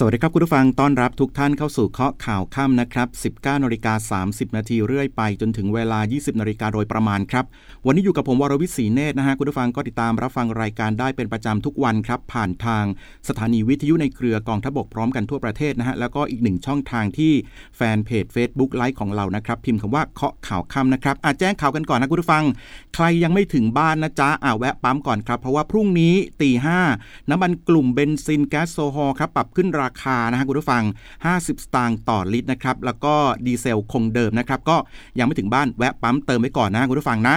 สวัสดีครับคุณผู้ฟังต้อนรับทุกท่านเข้าสู่เคาะข่าวค่ำนะครับ 19นาฬิกา30 นาทีเรื่อยไปจนถึงเวลา 20นาฬิกาโดยประมาณครับ วันนี้อยู่กับผมวรวิศีเนตรนะฮะคุณผู้ฟังก็ติดตามรับฟังรายการได้เป็นประจำทุกวันครับ ผ่านทางสถานีวิทยุในเครือกองทบกพร้อมกันทั่วประเทศนะฮะแล้วก็อีกหนึ่งช่องทางที่แฟนเพจ Facebook ไลฟ์ของเรานะครับพิมพ์คำว่าเคาะข่าวค่ำนะครับอาแจ้งข่าวกันก่อนนะคุณผู้ฟัง ใครยังไม่ถึงบ้านนะจ๊ะอ่าแวะปั๊มก่อนครับเพราะว่าพรุ่งนี้ตีห้าน้ำมันกลุ่มเบนซินแก๊สโซฮอลครับปรับขึ้นราราคานะฮะคุณผู้ฟัง 50 สตางค์ต่อลิตรนะครับ แล้วก็ดีเซลคงเดิมนะครับ ก็ยังไม่ถึงบ้านแวะปั๊มเติมไว้ก่อนนะคุณผู้ฟังนะ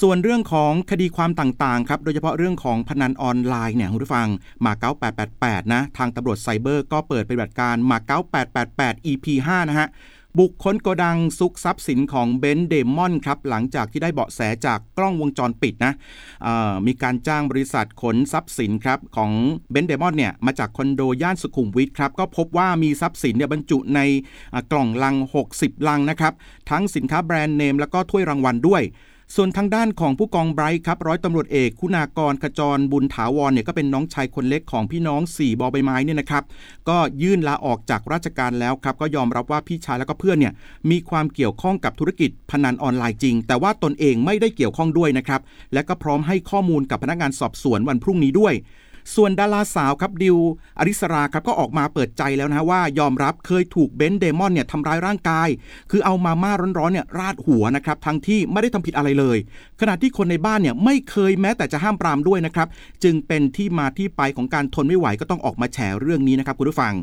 ส่วนเรื่องของคดีความต่างๆครับ โดยเฉพาะเรื่องของพนันออนไลน์เนี่ยคุณผู้ฟังมา9888 นะ ทางตำรวจไซเบอร์ก็เปิดปฏิบัติการมา9888 EP 5 นะฮะ บุกค้นโกดังซุกทรัพย์สินของเบนเดมอนครับหลังจากที่ได้เบาะแสจากกล้องวงจรปิดนะมีการจ้างบริษัทขนทรัพย์สินครับของเบนเดมอนเนี่ยมาจากคอนโดย่านสุขุมวิทครับก็พบว่ามีทรัพย์สินเนี่ยบรรจุในกล่องลัง 60 ลังนะครับทั้งสินค้าแบรนด์เนมแล้วก็ถ้วยรางวัลด้วย ส่วนทางด้านของผู้กองไบรท์ครับร้อยตำรวจเอกคุณากรขจรบุญถาวรเนี่ยก็เป็นน้องชายคนเล็กของพี่น้อง 4บอใบไม้เนี่ยนะครับก็ยื่นลาออกจากราชการแล้วครับก็ยอมรับว่าพี่ชายแล้วก็เพื่อนเนี่ยมีความเกี่ยวข้องกับธุรกิจพนันออนไลน์จริง แต่ว่าตนเองไม่ได้เกี่ยวข้องด้วยนะครับและก็พร้อมให้ข้อมูลกับพนักงานสอบสวนวันพรุ่งนี้ด้วย ส่วนดาราสาวครับดิวอริสราครับก็ออกมาเปิดใจแล้วนะว่ายอมรับเคยถูกเบนเดมอนเนี่ยทำร้ายร่างกาย คือเอามาม่าร้อนๆเนี่ยราดหัวนะครับทั้งที่ไม่ได้ทำผิดอะไรเลย ขณะที่คนในบ้านเนี่ยไม่เคยแม้แต่จะห้ามปรามด้วยนะครับจึงเป็นที่มาที่ไปของการทนไม่ไหวก็ต้องออกมาแฉเรื่องนี้นะครับคุณผู้ฟัง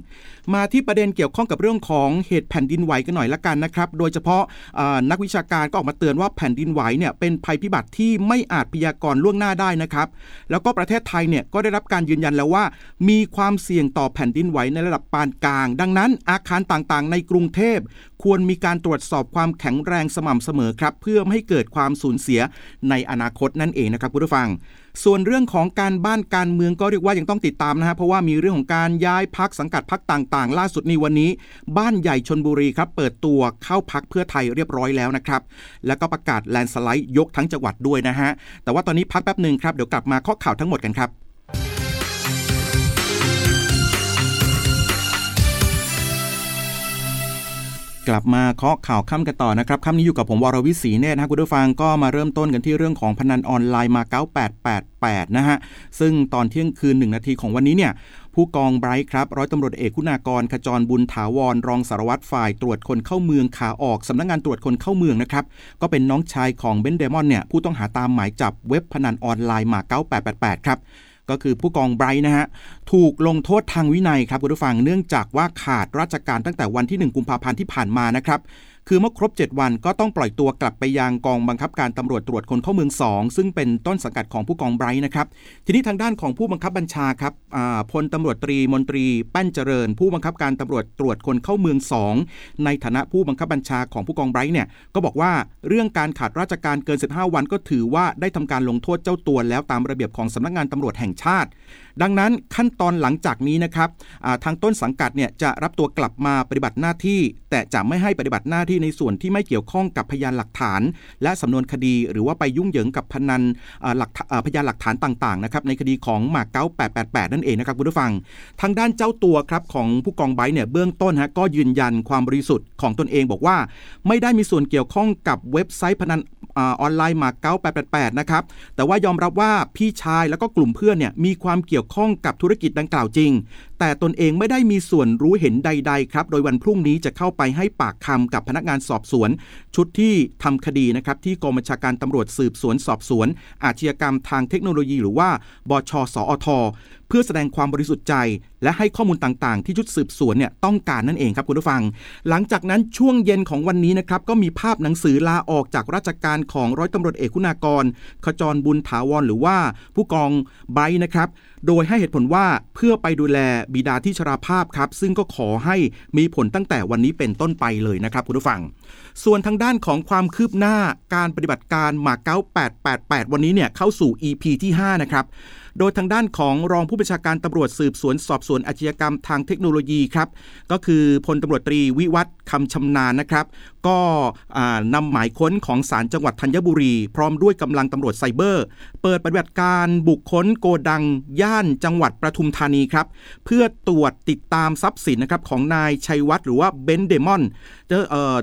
มาที่ประเด็นเกี่ยวข้องกับเรื่องของเหตุแผ่นดินไหวกันหน่อยละกันนะครับโดยเฉพาะนักวิชาการก็ออกมาเตือนว่าแผ่นดินไหวเนี่ยเป็นภัยพิบัติที่ไม่อาจพยากรณ์ล่วงหน้าได้นะครับแล้วก็ประเทศไทยเนี่ยก็ได้รับการยืนยันแล้วว่า มีความเสี่ยงต่อแผ่นดินไหวในระดับปานกลาง ดังนั้น อาคารต่างๆ ในกรุงเทพควรมีการตรวจสอบความแข็งแรงสม่ำเสมอครับ เพื่อไม่ให้เกิดความสูญเสียในอนาคตนั่นเองนะครับคุณผู้ฟัง ส่วนเรื่องของการบ้านการเมืองก็เรียกว่ายังต้องติดตามนะฮะเพราะว่ามีเรื่องของการย้ายพักสังกัดพักต่างๆ ล่าสุดในวันนี้ บ้านใหญ่ชนบุรีครับเปิดตัวเข้าพักเพื่อไทยเรียบร้อยแล้วนะครับแล้วก็ประกาศแลนสไลด์ยกทั้งจังหวัดด้วยนะฮะแต่ว่าตอนนี้พักแป๊บหนึ่งครับเดี๋ยวกลับมาข้อข่าวทั้งหมดกันครับ กลับมาเคาะข่าวค่ำกันต่อนะครับค่ำนี้อยู่กับผมวรวิศีเนตนะคุณผู้ฟังก็มาเริ่มต้นกันที่เรื่องของพนันออนไลน์มา9888 นะฮะ ซึ่งตอนเที่ยงคืน 1 นาทีของวันนี้เนี่ยผู้กองไบรท์ครับ ร้อยตำรวจเอกคุณากรขจรบุญถาวร รองสารวัตรฝ่ายตรวจคนเข้าเมืองขาออกสำนักงงานตรวจคนเข้าเมืองนะครับ ก็เป็นน้องชายของเบนเดมอนเนี่ยผู้ต้องหาตามหมายจับเว็บพนันออนไลน์มา9888 ครับ ก็คือผู้กองไบรท์นะฮะถูกลงโทษทางวินัยครับคุณผู้ฟังเนื่องจากว่าขาดราชการตั้งแต่วันที่ 1 กุมภาพันธ์ที่ผ่านมานะครับ คือเมื่อครบ 7 วันก็ต้องปล่อยตัวกลับไปยังกองบังคับการตำรวจตรวจคนเข้าเมือง 2 ซึ่งเป็นต้นสังกัดของผู้กองไบรท์นะครับ ทีนี้ทางด้านของผู้บังคับบัญชาครับพลตำรวจตรีมนตรีแป้นเจริญ ผู้บังคับการตำรวจตรวจคนเข้าเมือง 2 ในฐานะผู้บังคับบัญชาของผู้กองไบรท์เนี่ยก็บอกว่าเรื่องการขาดราชการเกิน 15 วันก็ถือว่าได้ทำการลงโทษเจ้าตัวแล้วตามระเบียบของสำนักงานตำรวจแห่งชาติ ดังนั้นขั้นตอนหลังจากนี้นะครับทางต้นสังกัดเนี่ยจะรับตัวกลับมาปฏิบัติหน้าที่ แต่จะไม่ให้ปฏิบัติหน้าที่ในส่วนที่ไม่เกี่ยวข้องกับพยานหลักฐาน และสำนวนคดี หรือว่าไปยุ่งเหยิงกับพนันหลักพยานหลักฐานต่างๆนะครับในคดีของหมากเก้า888 นั่นเองนะครับคุณผู้ฟัง ทางด้านเจ้าตัวครับของผู้กองไบเนี่ยเบื้องต้นฮะก็ยืนยันความบริสุทธิ์ของตนเองบอกว่า ไม่ได้มีส่วนเกี่ยวข้องกับเว็บไซต์พนัน ออนไลน์หมากเก้า888นะครับ แต่ว่ายอมรับว่าพี่ชายแล้วก็กลุ่มเพื่อนเนี่ยมีความเกี่ยวข้องกับธุรกิจดังกล่าวจริง แต่ตนเองไม่ได้มีส่วนรู้เห็นใด ๆ ครับ โดยวันพรุ่งนี้จะเข้าไปให้ปากคำกับพนักงานสอบสวน ชุดที่ทำคดีนะครับที่กองบัญชาการตำรวจสืบสวนสอบสวน อาชญากรรมทางเทคโนโลยีหรือว่าบชสอท เพื่อแสดงความบริสุทธิ์ใจ และให้ข้อมูลต่างๆ ที่ชุดสืบสวนเนี่ยต้องการนั่นเองครับคุณผู้ฟัง หลังจากนั้นช่วงเย็นของวันนี้นะครับก็มีภาพหนังสือลาออกจากราชการของร้อยตำรวจเอกคุณากร ขจรบุญถาวรหรือว่าผู้กองไบนะครับ โดยให้เหตุผลว่าเพื่อไปดูแลบิดาที่ชราภาพครับ ซึ่งก็ขอให้มีผลตั้งแต่วันนี้เป็นต้นไปเลยนะครับคุณผู้ฟัง ส่วนทางด้านของความคืบหน้าการปฏิบัติการหมาเก้า888 วันนี้เนี่ยเข้าสู่ EP ที่ 5 นะครับ โดยทางด้านของรองผู้บัญชาการตำรวจสืบสวนสอบสวนอาชญากรรมทางเทคโนโลยีครับ ก็คือพลตำรวจตรีวิวัฒคำชำนาญนะครับ ก็นำหมายค้นของศาลจังหวัดธัญบุรี พร้อมด้วยกำลังตำรวจไซเบอร์ เปิดปฏิบัติการบุคคลโกดัง ย่านจังหวัดประทุมธานีครับ เพื่อตรวจติดตามทรัพย์สินนะครับของนายชัยวัฒน์หรือว่าเบนเดมอน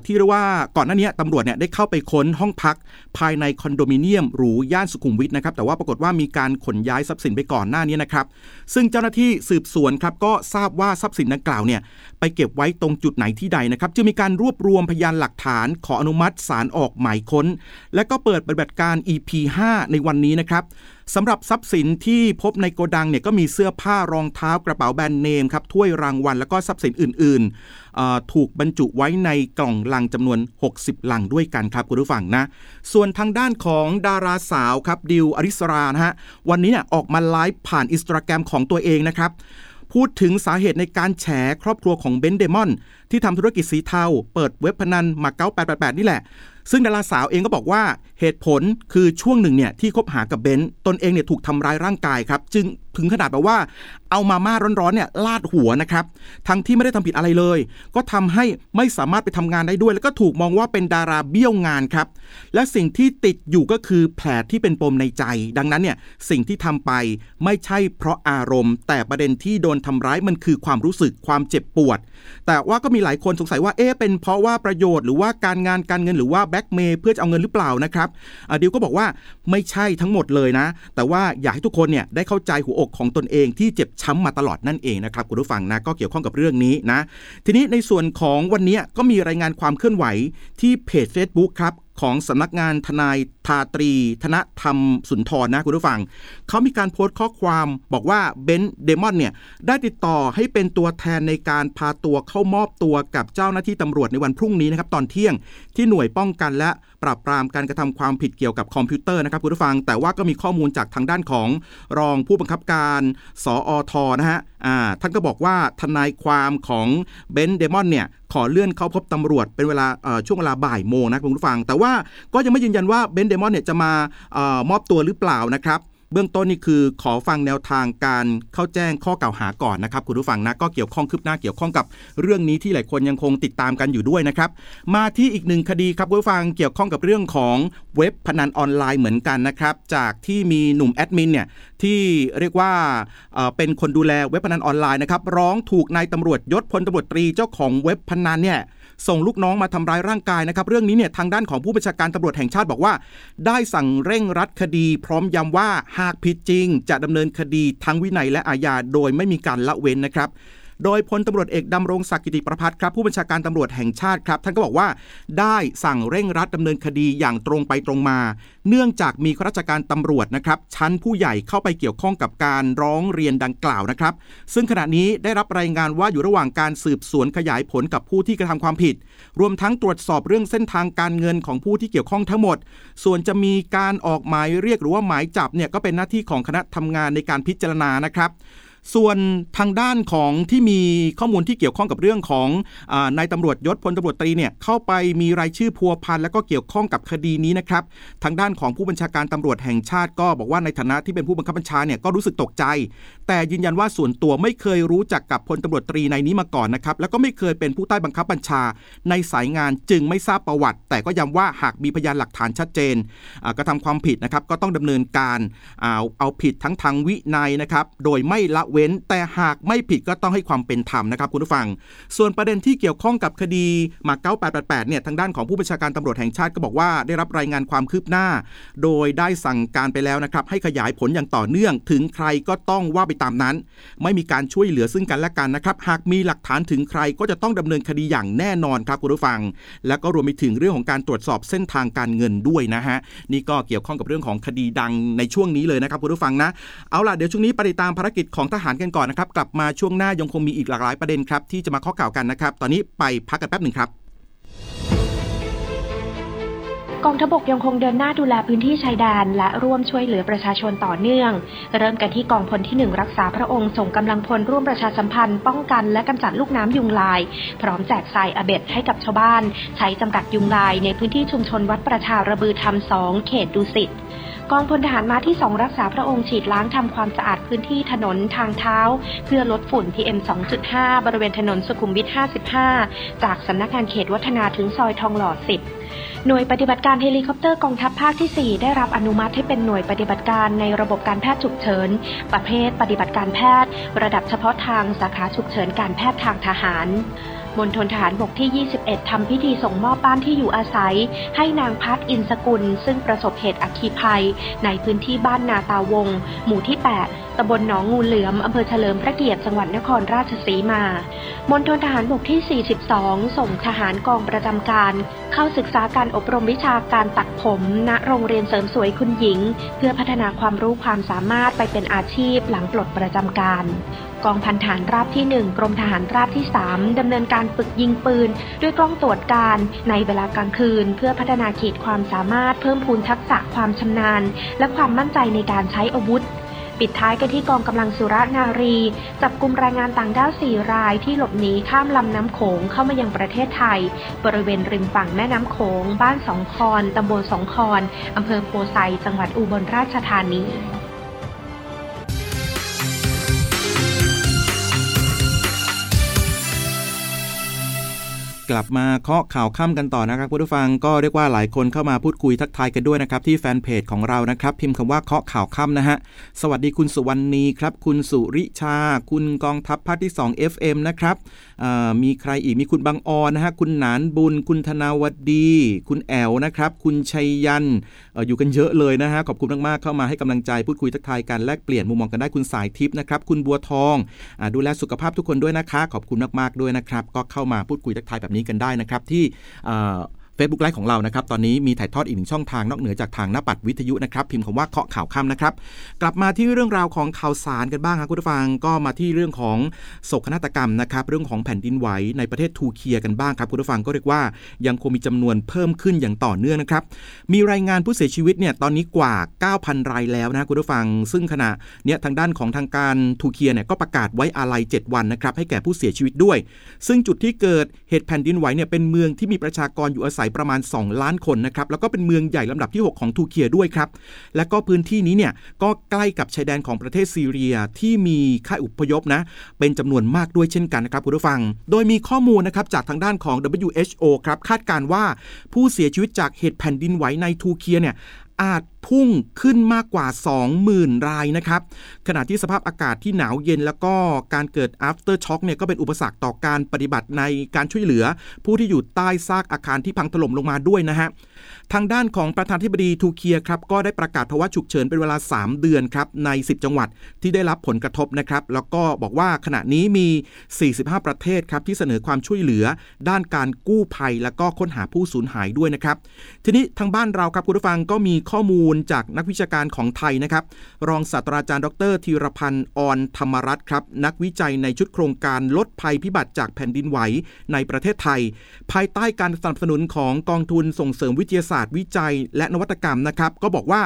ที่เรียกว่าก่อนหน้านี้ตำรวจเนี่ยได้เข้าไปค้นห้องพัก ภายในคอนโดมิเนียมหรูย่านสุขุมวิทนะครับแต่ว่าปรากฏว่ามีการขนย้ายทรัพย์สินไปก่อนหน้านี้นะครับ ซึ่งเจ้าหน้าที่สืบสวนครับก็ทราบว่าทรัพย์สินดังกล่าวเนี่ยไปเก็บไว้ตรงจุดไหนที่ใดนะครับจึงมีการรวบรวมพยานหลักฐาน ขออนุมัติศาลออกหมายค้น และก็เปิดปฏิบัติการ EP 5ในวันนี้นะครับ สำหรับทรัพย์สินที่พบในโกดังเนี่ยก็มีเสื้อผ้ารองเท้ากระเป๋าแบรนด์เนมครับถ้วยรางวัลแล้วก็ทรัพย์สินอื่นๆ ถูกบรรจุไว้ในกล่องลังจำนวน 60 ลังด้วยกันครับคุณผู้ฟังนะ ส่วนทางด้านของดาราสาวครับดิวอริสรานะฮะวันนี้เนี่ยออกมาไลฟ์ผ่านอินสตาแกรมของตัวเองนะครับพูดถึงสาเหตุในการแฉครอบครัวของเบนเดมอน ที่ทำธุรกิจสีเทา เปิดเว็บพนันมาเก้า888 นี่แหละ ซึ่งดาราสาวเองก็บอกว่าเหตุผลคือช่วงหนึ่งเนี่ยที่คบหากับเบนซ์ตนเองเนี่ยถูกทำร้ายร่างกายครับ จึง ถึงขนาดแบบว่า เอามาม่าร้อนๆเนี่ยลาดหัวนะครับ ทั้งที่ไม่ได้ทำผิดอะไรเลย ก็ทำให้ไม่สามารถไปทำงานได้ด้วย แล้วก็ถูกมองว่าเป็นดาราเบี้ยวงานครับ และสิ่งที่ติดอยู่ก็คือแผลที่เป็นปมในใจ ดังนั้นเนี่ยสิ่งที่ทำไปไม่ใช่เพราะอารมณ์ แต่ประเด็นที่โดนทำร้ายมันคือความรู้สึกความเจ็บปวด แต่ว่าก็มีหลายคนสงสัยว่าเอ๊ะเป็นเพราะว่าประโยชน์หรือว่าการงานการเงินหรือว่าแบ็กเมย์เพื่อจะเอาเงินหรือเปล่านะครับดิวก็บอกว่าไม่ใช่ทั้งหมดเลยนะ แต่ว่าอยากให้ทุกคนเนี่ยได้เข้าใจหัวอกของตนเองที่เจ็บช้ำมาตลอดนั่นเองนะครับคุณผู้ฟังนะก็เกี่ยวข้องกับเรื่องนี้นะ ทีนี้ในส่วนของวันนี้ก็มีรายงานความเคลื่อนไหวที่เพจ Facebook ครับของสำนักงานทนายทาตรี ธนธรรมสุนทรนะคุณผู้ฟัง เขามีการโพสต์ข้อความบอกว่าเบนเดมอนเนี่ย ได้ติดต่อให้เป็นตัวแทนในการพาตัวเข้ามอบตัวกับเจ้าหน้าที่ตำรวจในวันพรุ่งนี้นะครับ ตอนเที่ยง ที่หน่วยป้องกันและปราบปรามการกระทำความผิดเกี่ยวกับคอมพิวเตอร์นะครับคุณผู้ฟัง แต่ว่าก็มีข้อมูลจากทางด้านของรองผู้บังคับการ สอทนะฮะท่านก็บอกว่าทนายความของเบนเดมอนเนี่ยขอเลื่อนเข้าพบตำรวจเป็นเวลาช่วงเวลาบ่ายโมงนะคุณผู้ฟัง แต่ว่าก็ยังไม่ยืนยันว่าเบนเดมอนเนี่ยจะมามอบตัวหรือเปล่านะครับ เบื้องต้นนี่คือขอฟังแนวทางการเข้าแจ้งข้อกล่าวหาก่อนนะครับคุณผู้ฟังนะก็เกี่ยวข้องคืบหน้าเกี่ยวข้องกับเรื่องนี้ที่หลายคนยังคงติดตามกันอยู่ด้วยนะครับ มาที่อีกหนึ่งคดีครับคุณผู้ฟังเกี่ยวข้องกับเรื่องของเว็บพนันออนไลน์เหมือนกันนะครับจากที่มีหนุ่มแอดมินเนี่ยที่เรียกว่าเป็นคนดูแลเว็บพนันออนไลน์นะครับร้องถูกนายตำรวจยศพลตำรวจตรีเจ้าของเว็บพนันเนี่ย ส่งลูกน้องมาทำร้ายร่างกายนะครับเรื่องนี้เนี่ยทางด้านของผู้บัญชาการตำรวจแห่งชาติบอกว่า ได้สั่งเร่งรัดคดี พร้อมย้ำว่าหากผิดจริง จะดำเนินคดีทั้งวินัยและอาญาโดยไม่มีการละเว้นนะครับ โดยพลตำรวจเอกดำรงศักดิ์กิติประพัฒครับผู้บัญชาการตำรวจแห่งชาติครับ ท่านก็บอกว่าได้สั่งเร่งรัดดำเนินคดีอย่างตรงไปตรงมา เนื่องจากมีข้าราชการตำรวจนะครับชั้นผู้ใหญ่เข้าไปเกี่ยวข้องกับการร้องเรียนดังกล่าวนะครับ ซึ่งขณะนี้ได้รับรายงานว่าอยู่ระหว่างการสืบสวนขยายผลกับผู้ที่กระทำความผิด รวมทั้งตรวจสอบเรื่องเส้นทางการเงินของผู้ที่เกี่ยวข้องทั้งหมด ส่วนจะมีการออกหมายเรียกหรือว่าหมายจับเนี่ยก็เป็นหน้าที่ของคณะทำงานในการพิจารณานะครับ ส่วนทางด้านของที่มีข้อมูลที่เกี่ยวข้องกับเรื่องของนายตำรวจยศพลตำรวจตรีเนี่ยเข้าไปมีรายชื่อพัวพันแล้วก็เกี่ยวข้องกับคดีนี้นะครับทางด้านของผู้บัญชาการตำรวจแห่งชาติก็บอกว่าในฐานะที่เป็นผู้บังคับบัญชาเนี่ยก็รู้สึกตกใจ แต่ยืนยันว่าส่วนตัวไม่เคยรู้จักกับพลตำรวจตรีในนี้มาก่อนนะครับแล้วก็ไม่เคยเป็นผู้ใต้บังคับบัญชา ในสายงานจึงไม่ทราบประวัติ แต่ก็ย้ำว่าหากมีพยานหลักฐานชัดเจนกระทำความผิดนะครับก็ต้องดำเนินการเอาเอาผิดทั้งทางวินัยนะครับโดยไม่ละเว้น แต่หากไม่ผิดก็ต้องให้ความเป็นธรรมนะครับคุณผู้ฟัง ส่วนประเด็นที่เกี่ยวข้องกับคดีมาเก้าแปดแปดเนี่ยทางด้านของผู้บัญชาการตำรวจแห่งชาติก็บอกว่าได้รับรายงานความคืบหน้า โดยได้สั่งการไปแล้วนะครับให้ขยายผลอย่างต่อเนื่อง ถึงใครก็ต้องว่าไปตามนั้น ไม่มีการช่วยเหลือซึ่งกันและกันนะครับหากมีหลักฐานถึงใครก็จะต้องดำเนินคดีอย่างแน่นอนครับคุณผู้ฟัง แล้วก็รวมไปถึงเรื่องของการตรวจสอบเส้นทางการเงินด้วยนะฮะนี่ก็เกี่ยวข้องกับเรื่องของคดีดังในช่วงนี้เลยนะครับคุณผู้ฟังนะเอาล่ะเดี๋ยวช่วงนี้ไปติดตามภารกิจของทหารกันก่อนนะครับ กลับมาช่วงหน้ายังคงมีอีกหลากหลายประเด็นครับ ที่จะมาข้อข่าวกันนะครับ ตอนนี้ไปพักกันแป๊บหนึ่งครับกองทบกยังคงเดินหน้าดูแลพื้นที่ชายแดนและร่วมช่วยเหลือประชาชนต่อเนื่อง เริ่มกันที่กองพลที่หนึ่งรักษาพระองค์ส่งกำลังพลร่วมประชาสัมพันธ์ป้องกันและกำจัดลูกน้ำยุงลาย พร้อมแจกทรายอะเบทให้กับชาวบ้าน ใช้กำจัดยุงลายในพื้นที่ชุมชนวัดประชาระบือธรรมสองเขตดุสิต กองพลทหารม้าที่ 2 รักษาพระองค์ฉีดล้างทำความสะอาดพื้นที่ถนนทางเท้า เพื่อลดฝุ่น PM 2.5 บริเวณถนนสุขุมวิท 55 จากสำนักงานเขตวัฒนาถึงซอยทองหล่อ 10 หน่วยปฏิบัติการเฮลิคอปเตอร์กองทัพภาคที่ 4 ได้รับอนุมัติให้เป็นหน่วยปฏิบัติการในระบบการแพทย์ฉุกเฉิน ประเภทปฏิบัติการแพทย์ ระดับเฉพาะทางสาขาฉุกเฉินการแพทย์ทางทหาร มณฑลทหารบกที่ 21 ทำพิธีส่งมอบบ้านที่อยู่อาศัย ให้นางพักอินสกุล ซึ่งประสบเหตุอัคคีภัย ในพื้นที่บ้านนาตาวง หมู่ที่ 8ตำบลหนองงูเหลือมอำเภอเฉลิมพระเกียรติจังหวัดนครราชสีมามณฑลทหารบกที่ 42 ส่งทหารกองประจำการ เข้าศึกษาการอบรมวิชาการตัดผม ณ โรงเรียนเสริมสวยคุณหญิง เพื่อพัฒนาความรู้ความสามารถไปเป็นอาชีพหลังปลดประจำการ กองพันฐานราบที่ 1 กรมทหารราบที่ 3ดำเนินการฝึกยิงปืน ด้วยกล้องตรวจการในเวลากลางคืน เพื่อพัฒนาขีดความสามารถเพิ่มพูนทักษะความชำนาญ และความมั่นใจในการใช้อาวุธปิดท้ายกันที่กองกำลังสุรนารี จับกลุ่มแรงงานต่างด้าวสี่รายที่หลบหนีข้ามลำน้ำโขงเข้ามายังประเทศไทย บริเวณริมฝั่งแม่น้ำโขง บ้านสองคอนตำบลสองคอนอำเภอโพไซจังหวัดอุบลราชธานี กลับมาเคาะข่าวค่ำกันต่อนะครับคุณผู้ฟังก็เรียกว่าหลายคนเข้ามาพูดคุยทักทายกันด้วยนะครับที่แฟนเพจของเรานะครับพิมพ์คำว่าเคาะข่าวค่ำนะฮะสวัสดีคุณสุวรรณีครับ คุณสุริชา คุณกองทัพภาคที่ 2 FM นะครับมีใครอีกมีคุณบางออนนะฮะคุณหนานบุญ คุณธนาวดี คุณแอลนะครับ คุณชัยยันต์อยู่กันเยอะเลยนะฮะขอบคุณมากๆเข้ามาให้กำลังใจพูดคุยทักทายกันแลกเปลี่ยนมุมมองกันได้คุณสายทิพย์นะครับคุณบัวทองดูแลสุขภาพทุกคนด้วยนะคะ ขอบคุณมากๆด้วยนะครับ ก็เข้ามาพูดคุยทักทายแบบนี้กันได้นะครับที่ เฟซบุ๊กไลฟ์ของเรานะครับตอนนี้มีถ่ายทอดอีกหนึ่งช่องทางนอกเหนือจากทางหน้าปัดวิทยุนะครับพิมพ์คำว่าเคาะข่าวค่ำนะครับกลับมาที่เรื่องราวของข่าวสารกันบ้างครับคุณผู้ฟังก็มาที่เรื่องของโศกนาฏกรรมนะครับเรื่องของแผ่นดินไหวในประเทศทูเคียกันบ้างครับคุณผู้ฟังก็เรียกว่ายังคงมีจำนวนเพิ่มขึ้นอย่างต่อเนื่องนะครับมีรายงานผู้เสียชีวิตเนี่ยตอนนี้กว่า 9,000 รายแล้วนะคุณผู้ฟัง ซึ่งขณะเนี้ยทางด้านของทางการทูเคียเนี่ยก็ประกาศไว้อาลัย 7 วันนะครับให้แก่ผู้เสียชีวิตด้วย ซึ่งจุดที่เกิดเหตุแผ่นดินไหวเนี่ยเป็นเมืองที่มีประชากรอยู่อาศัยประมาณ 2 ล้านคนนะครับแล้วก็เป็นเมืองใหญ่ลำดับที่ 6 ของทูเคียด้วยครับและก็พื้นที่นี้เนี่ยก็ใกล้กับชายแดนของประเทศซีเรียที่มีค่ายอพยพนะเป็นจำนวนมากด้วยเช่นกันนะครับคุณผู้ฟัง โดยมีข้อมูลนะครับจากทางด้านของ WHO ครับคาดการว่าผู้เสียชีวิตจากเหตุแผ่นดินไหวในทูเคียเนี่ยอาจพุ่งขึ้นมากกว่า 20,000 รายนะครับ ขณะที่สภาพอากาศที่หนาวเย็นแล้วก็การเกิด after shock เนี่ยก็เป็นอุปสรรคต่อการปฏิบัติในการช่วยเหลือ ผู้ที่อยู่ใต้ซากอาคารที่พังถล่มลงมาด้วยนะฮะ ทางด้านของประธานธิบดีทูเคียครับ ก็ได้ประกาศภาวะฉุกเฉินเป็นเวลา 3 เดือนครับ ใน 10 จังหวัดที่ได้รับผลกระทบนะครับ แล้วก็บอกว่าขณะนี้มี 45 ประเทศครับที่เสนอความช่วยเหลือ ด้านการกู้ภัย แล้วก็ค้นหาผู้สูญหายด้วยนะครับทีนี้ทางบ้านเราครับคุณผู้ฟังก็มีข้อมูลจากนักวิชาการของไทยนะครับ รองศาสตราจารย์ดรธีรพันธ์ออนธรรมรัตน์ครับ นักวิจัยในชุดโครงการลดภัยพิบัติจากแผ่นดินไหวในประเทศไทย ภายใต้การสนับสนุนของกองทุนส่งเสริมวิทยาศาสตร์ วิจัย และนวัตกรรมนะครับ ก็บอกว่า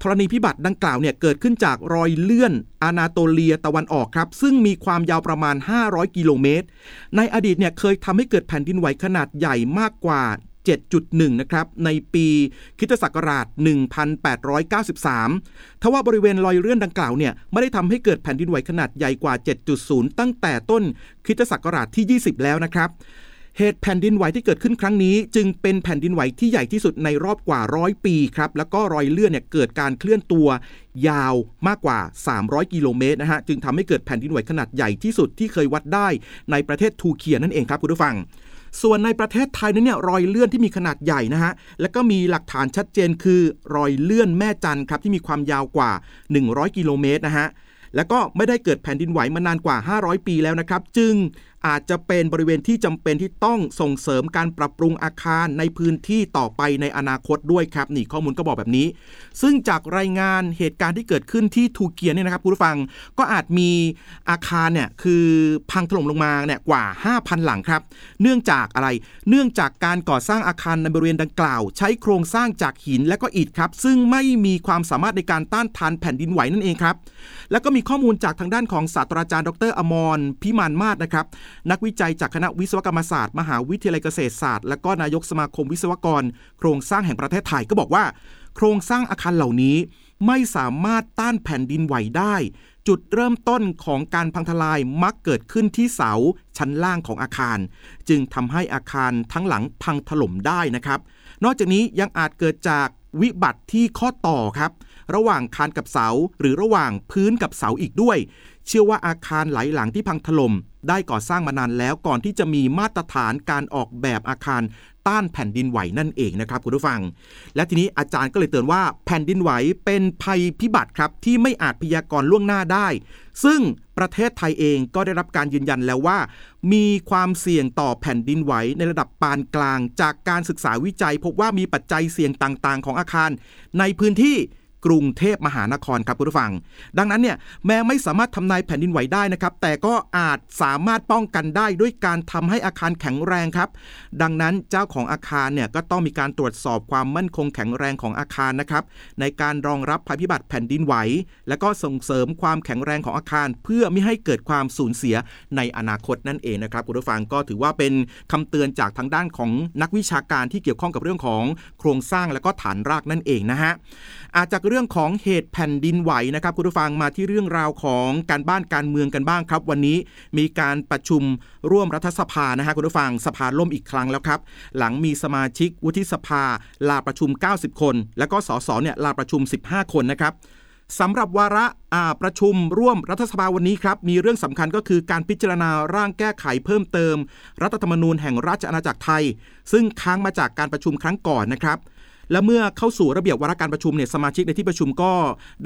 ธรณีพิบัติดังกล่าวเนี่ยเกิดขึ้นจากรอยเลื่อนอานาโตเลียตะวันออกครับ ซึ่งมีความยาวประมาณ 500 กิโลเมตร ในอดีตเนี่ยเคยทำให้เกิดแผ่นดินไหวขนาดใหญ่มากกว่า 7.1 นะครับ ในปีคิตศักราช 1893 ทว่าบริเวณรอยเลื่อนดังกล่าวเนี่ยไม่ได้ทำให้เกิดแผ่นดินไหวขนาดใหญ่กว่า 7.0 ตั้งแต่ต้นคิตศักราชที่ 20 แล้วนะครับเหตุแผ่นดินไหวที่เกิดขึ้นครั้งนี้ จึงเป็นแผ่นดินไหวที่ใหญ่ที่สุดในรอบกว่าร้อยปีครับ แล้วก็รอยเลื่อนเนี่ยเกิดการเคลื่อนตัวยาวมากกว่า 300 กิโลเมตรนะฮะ จึงทำให้เกิดแผ่นดินไหวขนาดใหญ่ที่สุดที่เคยวัดได้ในประเทศทูเคียนั่นเองครับคุณผู้ฟัง ส่วนในประเทศไทยนั้นเนี่ยรอยเลื่อนที่มีขนาดใหญ่นะฮะแล้วก็มีหลักฐานชัดเจนคือรอยเลื่อนแม่จันครับที่มีความยาวกว่า 100 กิโลเมตรนะฮะแล้วก็ไม่ได้เกิดแผ่นดินไหวมานานกว่า 500 ปีแล้วนะครับ จึง อาจจะเป็นบริเวณที่จำเป็นที่ต้องส่งเสริมการปรับปรุงอาคารในพื้นที่ต่อไปในอนาคตด้วยครับนี่ข้อมูลก็บอกแบบนี้ ซึ่งจากรายงานเหตุการณ์ที่เกิดขึ้นที่ทูเกียเนี่ยนะครับคุณผู้ฟังก็อาจมีอาคารเนี่ยคือพังถล่มลงมาเนี่ยกว่า 5,000 หลังครับ เนื่องจากอะไร เนื่องจากการก่อสร้างอาคารในบริเวณดังกล่าว ใช้โครงสร้างจากหินและก็อิฐครับ ซึ่งไม่มีความสามารถในการต้านทานแผ่นดินไหวนั่นเองครับ แล้วก็มีข้อมูลจากทางด้านของศาสตราจารย์ ดรอมรพิมานมาศนะครับนักวิจัยจากคณะวิศวกรรมศาสตร์ มหาวิทยาลัยเกษตรศาสตร์ และก็นายกสมาคมวิศวกร โครงสร้างแห่งประเทศไทยก็บอกว่า โครงสร้างอาคารเหล่านี้ไม่สามารถต้านแผ่นดินไหวได้ จุดเริ่มต้นของการพังทลายมักเกิดขึ้นที่เสาชั้นล่างของอาคาร จึงทำให้อาคารทั้งหลังพังถล่มได้นะครับ นอกจากนี้ยังอาจเกิดจากวิบัติที่ข้อต่อครับ ระหว่างคานกับเสาหรือระหว่างพื้นกับเสาอีกด้วย เชื่อว่าอาคารหลายหลังที่พังถล่มได้ก่อสร้างมานานแล้วก่อนที่จะมีมาตรฐานการออกแบบอาคารต้านแผ่นดินไหวนั่นเองนะครับคุณผู้ฟัง และทีนี้อาจารย์ก็เลยเตือนว่าแผ่นดินไหวเป็นภัยพิบัติครับที่ไม่อาจพยากรณ์ล่วงหน้าได้ ซึ่งประเทศไทยเองก็ได้รับการยืนยันแล้วว่า มีความเสี่ยงต่อแผ่นดินไหวในระดับปานกลาง จากการศึกษาวิจัย พบว่ามีปัจจัยเสี่ยงต่างๆ ของอาคาร ในพื้นที่ กรุงเทพมหานครครับคุณผู้ฟัง ดังนั้นเนี่ยแม้ไม่สามารถทำนายแผ่นดินไหวได้นะครับ แต่ก็อาจสามารถป้องกันได้ด้วยการทำให้อาคารแข็งแรงครับ ดังนั้นเจ้าของอาคารเนี่ยก็ต้องมีการตรวจสอบความมั่นคงแข็งแรงของอาคารนะครับในการรองรับภัยพิบัติแผ่นดินไหว และก็ส่งเสริมความแข็งแรงของอาคาร เพื่อไม่ให้เกิดความสูญเสียในอนาคตนั่นเองนะครับคุณผู้ฟังก็ถือว่าเป็นคำเตือนจากทางด้านของนักวิชาการที่เกี่ยวข้องกับเรื่องของโครงสร้างและก็ฐานรากนั่นเองนะฮะอาจจากเรื่องของเหตุแผ่นดินไหวนะครับคุณผู้ฟังมาที่เรื่องราวของการบ้านการเมืองกันบ้างครับ วันนี้มีการประชุมร่วมรัฐสภานะฮะคุณผู้ฟังสภาล่มอีกครั้งแล้วครับ หลังมีสมาชิกวุฒิสภาลาประชุม 90 คน แล้วก็สสเนี่ยลาประชุม 15 คนนะครับสำหรับวาระประชุมร่วมรัฐสภาวันนี้ครับมีเรื่องสำคัญก็คือการพิจารณาร่างแก้ไขเพิ่มเติม รัฐธรรมนูญแห่งราชอาณาจักรไทย ซึ่งค้างมาจากการประชุมครั้งก่อนนะครับ และเมื่อเข้าสู่ระเบียบวาระการประชุมเนี่ยสมาชิกในที่ประชุมก็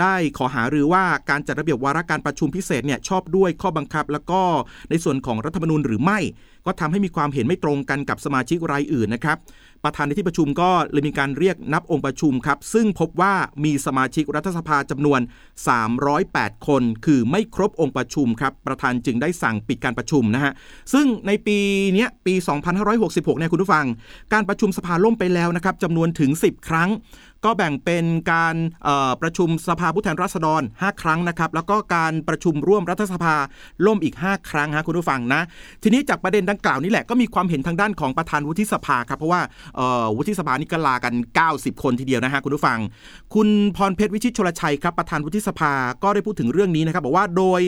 ได้ขอหารือว่าการจัดระเบียบวาระการประชุมพิเศษเนี่ยชอบด้วยข้อบังคับ แล้วก็ในส่วนของรัฐธรรมนูญหรือไม่ ก็ทำให้มีความเห็นไม่ตรงกันกับสมาชิกรายอื่นนะครับ ประธานในที่ประชุมก็เลยมีการเรียกนับองค์ประชุมครับ ซึ่งพบว่ามีสมาชิกรัฐสภาจำนวน 308 คน คือไม่ครบองค์ประชุมครับ ประธานจึงได้สั่งปิดการประชุมนะฮะ ซึ่งในปีนี้ปี 2566 เนี่ยคุณผู้ฟัง การประชุมสภาล่มไปแล้วนะครับจำนวนถึง 10 ครั้ง ก็แบ่งเป็นการประชุมสภาผู้แทนราษฎร 5 ครั้งนะครับแล้วก็การประชุมร่วมรัฐสภาล่มอีก 5 ครั้งฮะคุณผู้ฟังนะทีนี้จากประเด็นดังกล่าวนี้แหละก็มีความเห็นทางด้านของประธานวุฒิสภาครับเพราะว่าวุฒิสภานี่ก็ลากัน 90 คนทีเดียวนะฮะคุณผู้ฟัง คุณพรเพชรวิชิตชลชัยครับประธานวุฒิสภาก็ได้พูดถึงเรื่องนี้นะครับบอกว่าโดย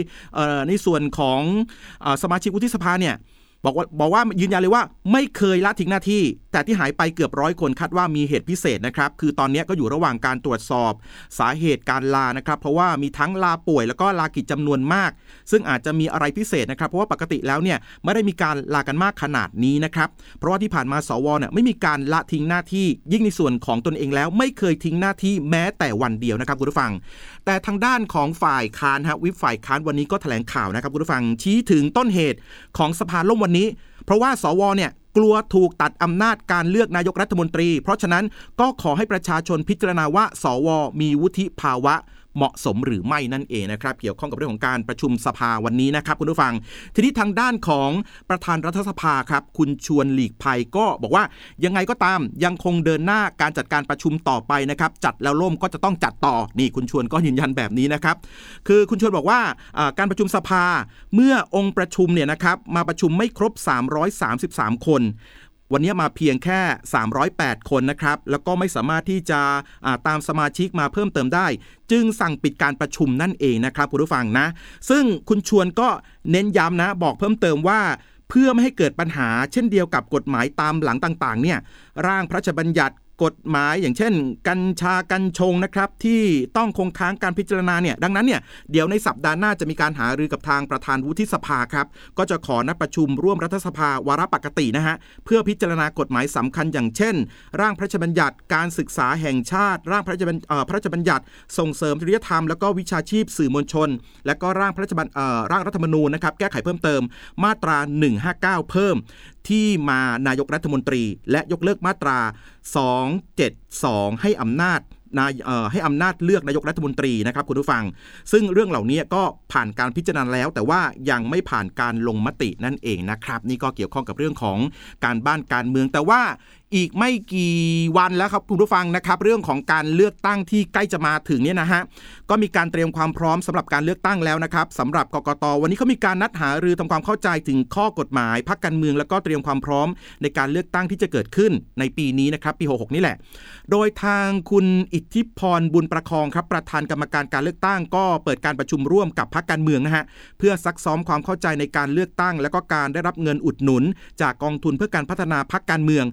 ในส่วนของสมาชิกวุฒิสภาเนี่ย บอกว่าบอกว่ายืนยันเลยว่าไม่เคยละทิ้งหน้าที่ แต่ที่หายไปเกือบร้อยคนคาดว่ามีเหตุพิเศษนะครับ คือตอนนี้ก็อยู่ระหว่างการตรวจสอบสาเหตุการลานะครับ เพราะว่ามีทั้งลาป่วยแล้วก็ลากิจจำนวนมาก ซึ่งอาจจะมีอะไรพิเศษนะครับ เพราะว่าปกติแล้วเนี่ยไม่ได้มีการลากันมากขนาดนี้นะครับ เพราะว่าที่ผ่านมาสวเนี่ยไม่มีการละทิ้งหน้าที่ ยิ่งในส่วนของตนเองแล้ว ไม่เคยทิ้งหน้าที่แม้แต่วันเดียวนะครับคุณผู้ฟังแต่ทางด้านของฝ่ายค้านฮะวิปฝ่ายค้านวันนี้ก็แถลงข่าวนะครับคุณผู้ฟังชี้ถึงต้นเหตุของสภาล่มวันนี้ เพราะว่าสวเนี่ยกลัวถูกตัดอำนาจการเลือกนายกรัฐมนตรี เพราะฉะนั้นก็ขอให้ประชาชนพิจารณาว่า สวมีวุฒิภาวะ เหมาะสมหรือไม่นั่นเองนะครับ เกี่ยวข้องกับเรื่องของการประชุมสภาวันนี้นะครับคุณผู้ฟัง ทีนี้ทางด้านของประธานรัฐสภาครับ คุณชวนหลีกภัยก็บอกว่ายังไงก็ตามยังคงเดินหน้าการจัดการประชุมต่อไปนะครับจัดแล้วล่มก็จะต้องจัดต่อนี่คุณชวนก็ยืนยันแบบนี้นะครับ คือคุณชวนบอกว่าการประชุมสภาเมื่อองค์ประชุมเนี่ยนะครับมาประชุมไม่ครบ 333 คน วันนี้มาเพียงแค่ 308 คนนะครับ แล้วก็ไม่สามารถที่จะตามสมาชิกมาเพิ่มเติมได้ จึงสั่งปิดการประชุมนั่นเองนะครับคุณผู้ฟังนะ ซึ่งคุณชวนก็เน้นย้ำนะ บอกเพิ่มเติมว่าเพื่อไม่ให้เกิดปัญหาเช่นเดียวกับกฎหมายตามหลังต่างๆเนี่ยร่างพระราชบัญญัติ กฎหมายอย่างเช่น กัญชากัญชงนะครับที่ต้องคงค้างการพิจารณาเนี่ยดังนั้นเนี่ยเดี๋ยวในสัปดาห์หน้าจะมีการหารือกับทางประธานวุฒิสภาครับก็จะขอนัดประชุมร่วมรัฐสภาวาระปกตินะฮะเพื่อพิจารณากฎหมายสำคัญอย่างเช่น ร่างพระราชบัญญัติการศึกษาแห่งชาติ ร่างพระราชบัญพระราชบัญญัติ ส่งเสริมจริยธรรมแล้วก็วิชาชีพสื่อมวลชน และก็ร่างพระราชบัญร่างรัฐธรรมนูญนะครับแก้ไขเพิ่มเติมมาตรา 159 เพิ่มที่มานายกรัฐมนตรี และยกเลิกมาตรา272 ให้อำนาจนายให้อำนาจเลือกนายกรัฐมนตรีนะครับคุณผู้ฟัง ซึ่งเรื่องเหล่านี้ก็ผ่านการพิจารณาแล้ว แต่ว่ายังไม่ผ่านการลงมตินั่นเองนะครับ นี่ก็เกี่ยวข้องกับเรื่องของการบ้านการเมือง แต่ว่า อีกไม่กี่วันแล้วครับคุณผู้ฟังนะครับ เรื่องของการเลือกตั้งที่ใกล้จะมาถึงเนี่ยนะฮะก็มีการเตรียมความพร้อมสำหรับการเลือกตั้งแล้วนะครับสำหรับกกตวันนี้เขามีการนัดหารือทำความเข้าใจถึงข้อกฎหมายพรรคการเมืองแล้วก็เตรียมความพร้อมในการเลือกตั้งที่จะเกิดขึ้นในปีนี้นะครับปี 66 นี่แหละ โดยทางคุณอิทธิพรบุญประคองครับประธานกรรมการการเลือกตั้ง ก็เปิดการประชุมร่วมกับพรรคการเมืองนะฮะเพื่อซักซ้อมความเข้าใจในการเลือกตั้ง และก็การได้รับเงินอุดหนุน จากกองทุนเพื่อการพัฒนาพรรคการเมือง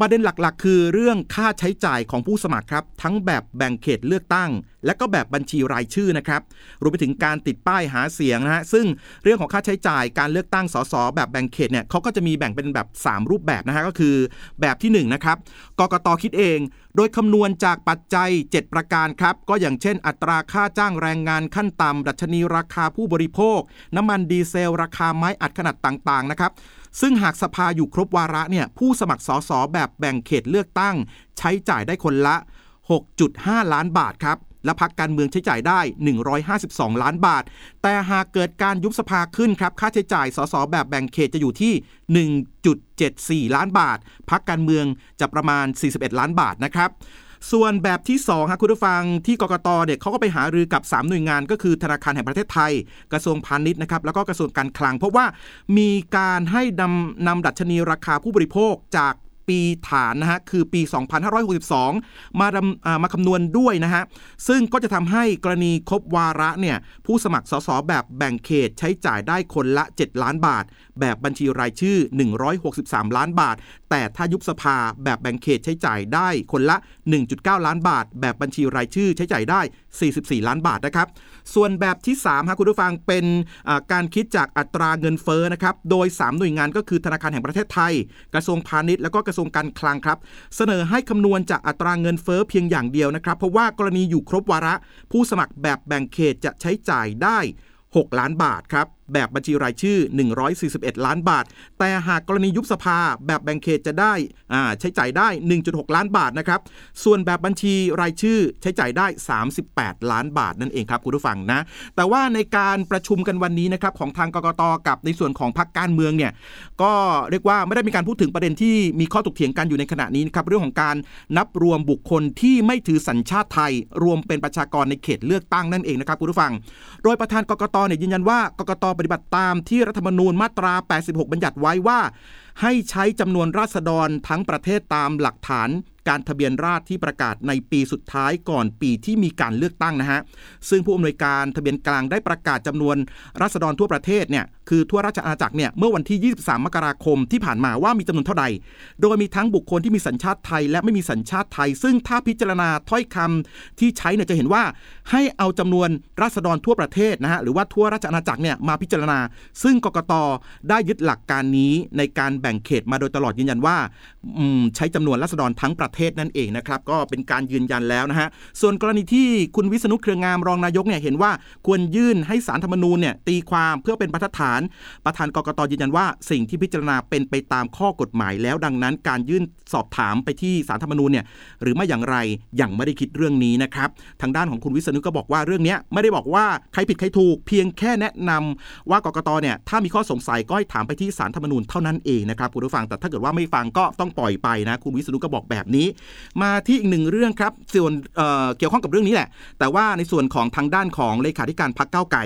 ประเด็นหลักๆ คือเรื่องค่าใช้จ่ายของผู้สมัครครับ ทั้งแบบแบ่งเขตเลือกตั้ง และก็แบบบัญชีรายชื่อนะครับรวมไปถึงการติดป้ายหาเสียงนะฮะซึ่งเรื่องของค่าใช้จ่ายการเลือกตั้งสสแบบแบ่งเขตเนี่ยเขาก็จะมีแบ่งเป็นแบบ 3 รูปแบบนะฮะก็คือแบบที่1นะครับกกตคิดเอง โดยคำนวณจากปัจจัย 7 ประการครับ ก็อย่างเช่น อัตราค่าจ้างแรงงานขั้นต่ำดัชนีราคาผู้บริโภค น้ำมันดีเซล ราคาไม้อัดขนาดต่างๆนะครับ ซึ่งหากสภาอยู่ครบวาระเนี่ยผู้สมัครสสแบบแบ่งเขตเลือกตั้ง ใช้จ่ายได้คนละ 6.5 ล้านบาทครับและพักการเมืองใช้จ่ายได้ 152 ล้านบาท แต่หากเกิดการยุบสภาขึ้นครับ ค่าใช้จ่ายสสแบบแบ่งเขตจะอยู่ที่ 1.74 ล้านบาท พักการเมืองจะประมาณ 41 ล้านบาทนะครับ ส่วนแบบที่2ครับคุณผู้ฟังที่กกตเนี่ยเขาก็ไปหารือกับ 3 หน่วยงาน ก็คือธนาคารแห่งประเทศไทย กระทรวงพาณิชย์นะครับแล้วก็กระทรวงการคลัง เพราะว่ามีการให้นำนำดัชนีราคาผู้บริโภคจากปีฐานนะฮะคือปี 2562 มามาคำนวณด้วยนะฮะซึ่งก็จะทำให้กรณีครบวาระเนี่ยผู้สมัครสสแบบแบ่งเขตใช้จ่ายได้คนละ 7 ล้านบาท แบบบัญชีรายชื่อ 163 ล้านบาท แต่ถ้ายุบสภาแบบแบ่งเขตใช้จ่ายได้คนละ 1.9 ล้านบาท แบบบัญชีรายชื่อใช้จ่ายได้ 44 ล้านบาทนะครับ ส่วนแบบที่3ครับคุณผู้ฟังเป็นการคิดจากอัตราเงินเฟ้อนะครับ โดย 3 หน่วยงานก็คือธนาคารแห่งประเทศไทย กระทรวงพาณิชย์แล้วก็กระทรวงการคลังครับ เสนอให้คำนวณจากอัตราเงินเฟ้อเพียงอย่างเดียวนะครับ เพราะว่ากรณีอยู่ครบวาระ ผู้สมัครแบบแบ่งเขตจะใช้จ่ายได้ 6 ล้านบาทครับแบบบัญชีรายชื่อ 141 ล้านบาท แต่หากกรณียุบสภาแบบแบ่งเขตจะได้ใช้จ่ายได้ 1.6 ล้านบาทนะครับ ส่วนแบบบัญชีรายชื่อใช้จ่ายได้ 38 ล้านบาทนั่นเองครับคุณผู้ฟังนะ แต่ว่าในการประชุมกันวันนี้นะครับของทางกกตกับในส่วนของพรรคการเมืองเนี่ยก็เรียกว่าไม่ได้มีการพูดถึงประเด็นที่มีข้อถกเถียงกันอยู่ในขณะนี้นะครับเรื่องของการนับรวมบุคคลที่ไม่ถือสัญชาติไทย รวมเป็นประชากรในเขตเลือกตั้งนั่นเองนะครับคุณผู้ฟัง โดยประธานกกตเนี่ยยืนยันว่ากกตปฏิบัติตามที่รัฐธรรมนูญมาตรา 86 บัญญัติไว้ว่า ให้ใช้จำนวนราษฎรทั้งประเทศตามหลักฐานการทะเบียนราษฎรที่ประกาศในปีสุดท้ายก่อนปีที่มีการเลือกตั้งนะฮะ ซึ่งผู้อำนวยการทะเบียนกลางได้ประกาศจำนวนราษฎรทั่วประเทศเนี่ยคือทั่วราชอาณาจักรเนี่ยเมื่อวันที่ 23 มกราคมที่ผ่านมาว่ามีจำนวนเท่าใด โดยมีทั้งบุคคลที่มีสัญชาติไทย และไม่มีสัญชาติไทย ซึ่งถ้าพิจารณาถ้อยคำที่ใช้เนี่ยจะเห็นว่า ให้เอาจำนวนราษฎรทั่วประเทศนะฮะหรือว่าทั่วราชอาณาจักรเนี่ยมาพิจารณา ซึ่งกกตได้ยึดหลักการนี้ในการแบ่งเขตมาโดยตลอดยืนยันว่าใช้จำนวนราษฎรทั้งประเทศนั่นเองนะครับก็เป็นการยืนยันแล้วนะฮะส่วนกรณีที่คุณวิษณุเครืองามรองนายกเนี่ยเห็นว่าควรยื่นให้สารธรรมนูญเนี่ยตีความเพื่อเป็นบรรทัดฐาน ประธานกกตยืนยันว่าสิ่งที่พิจารณาเป็นไปตามข้อกฎหมายแล้วดังนั้น การยื่นสอบถามไปที่สารธรรมนูญเนี่ยหรือไม่อย่างไรยังไม่ได้คิดเรื่องนี้นะครับทางด้านของคุณวิษณุก็บอกว่าเรื่องนี้ไม่ได้บอกว่าใครผิดใครถูก เพียงแค่แนะนำว่ากกตเนี่ยถ้ามีข้อสงสัยก็ให้ถามไปที่สารธรรมนูญเท่านั้นเองนะครับคุณผู้ฟังแต่ถ้าเกิดว่าไม่ฟังก็ต้องปล่อยไปนะคุณวิศนุก็บอกแบบนี้ มาที่อีกหนึ่งเรื่องครับส่วนเเกี่ยวข้องกับเรื่องนี้แหละ แต่ว่าในส่วนของทางด้านของเลขาธิการพักเก้าไก่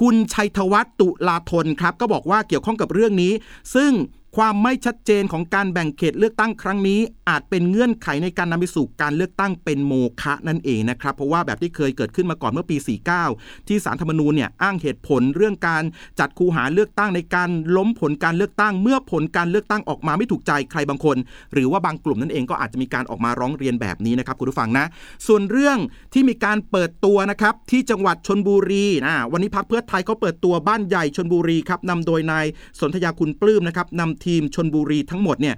คุณชัยธวัฒน์ตุลาธนครับก็บอกว่าเกี่ยวข้องกับเรื่องนี้ ซึ่ง ความไม่ชัดเจนของการแบ่งเขตเลือกตั้งครั้งนี้ อาจเป็นเงื่อนไขในการนำไปสู่การเลือกตั้งเป็นโมฆะนั่นเองนะครับ เพราะว่าแบบที่เคยเกิดขึ้นมาก่อนเมื่อปี 49 ที่สารธรรมนูญเนี่ยอ้างเหตุผลเรื่องการจัดคูหาเลือกตั้งในการล้มผลการเลือกตั้ง เมื่อผลการเลือกตั้งออกมาไม่ถูกใจใครบางคน หรือว่าบางกลุ่มนั่นเองก็อาจจะมีการออกมาร้องเรียนแบบนี้นะครับคุณผู้ฟังนะ ส่วนเรื่องที่มีการเปิดตัวนะครับที่จังหวัดชนบุรีนะวันนี้พักเพื่อไทยก็เปิดตัวบ้านใหญ่ชนบุรีครับนำโดยนายสนธยาคุณปลื้มนะครับนำทีีมชนบุรีทั้งหมดเนี่ย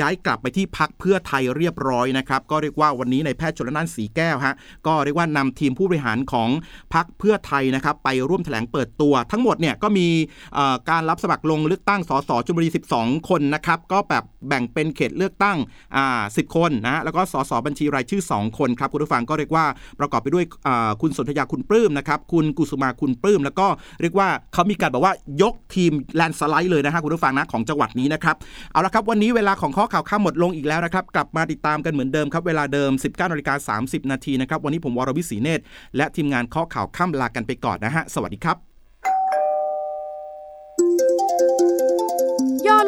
ย้ายกลับไปที่พักเพื่อไทยเรียบร้อยนะครับก็เรียกว่าวันนี้ในแพทย์ชนน่านสีแก้วฮะก็เรียกว่านำทีมผู้บริหารของพักเพื่อไทยนะครับไปร่วมแถลงเปิดตัว ทั้งหมดเนี่ยก็มีการรับสมัครลงเลือกตั้งสสชลบุรี 12 คนนะครับก็แบบแบ่งเป็นเขตเลือกตั้งอ่า10คนนะแล้วก็สสบัญชีรายชื่อ 2 คนครับคุณผู้ฟังก็เรียกว่าประกอบไปด้วยคุณสนธยาคุณปลื้มนะครับคุณกุสุมาคุณปลื้ม แล้วก็เรียกว่าเขามีการบอกว่ายกทีมแลนสไลด์เลยนะฮะคุณผู้ฟังนะของจังหวัดนี้นะครับ เอาละครับวันนี้เวลาของข้อข่าวข้ามหมดลงอีกแล้วนะครับ กลับมาติดตามกันเหมือนเดิมครับ เวลาเดิม 19นาฬิกา30 นาทีนะครับ วันนี้ผมวรวิศีเนตรและทีมงานข้อข่าวข้ามลากันไปก่อนนะฮะ สวัสดีครับ